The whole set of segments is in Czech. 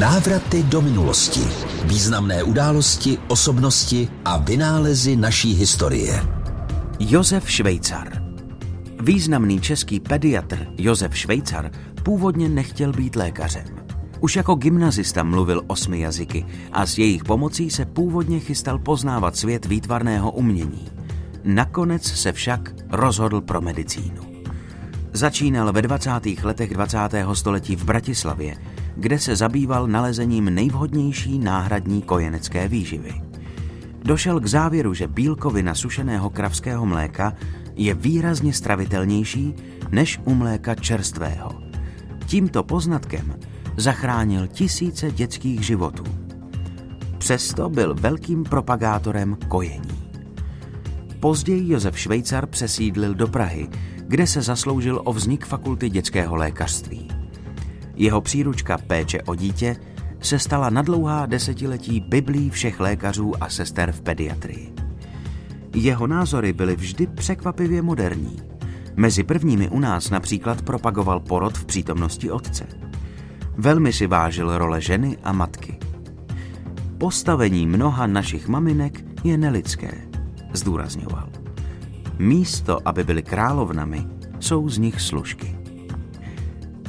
Návraty do minulosti. Významné události, osobnosti a vynálezy naší historie. Josef Švejcar Významný český pediatr Josef Švejcar původně nechtěl být lékařem. Už jako gymnazista mluvil osmi jazyky a s jejich pomocí se původně chystal poznávat svět výtvarného umění. Nakonec se však rozhodl pro medicínu. Začínal ve 20. letech 20. století v Bratislavě, kde se zabýval nalezením nejvhodnější náhradní kojenecké výživy. Došel k závěru, že bílkovina sušeného kravského mléka je výrazně stravitelnější než u mléka čerstvého. Tímto poznatkem zachránil tisíce dětských životů. Přesto byl velkým propagátorem kojení. Později Josef Švejcar přesídlil do Prahy, kde se zasloužil o vznik fakulty dětského lékařství. Jeho příručka Péče o dítě se stala na dlouhá desetiletí biblí všech lékařů a sester v pediatrii. Jeho názory byly vždy překvapivě moderní. Mezi prvními u nás například propagoval porod v přítomnosti otce. Velmi si vážil role ženy a matky. Postavení mnoha našich maminek je nelidské, zdůrazňoval. Místo, aby byly královnami, jsou z nich služky.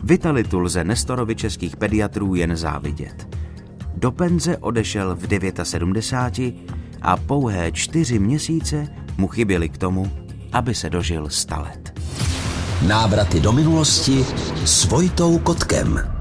Vitalitu lze Nestorovi českých pediatrů jen závidět. Do penze odešel v 79 a pouhé čtyři měsíce mu chyběly k tomu, aby se dožil sta let. Návraty do minulosti s Vojtou Kotkem.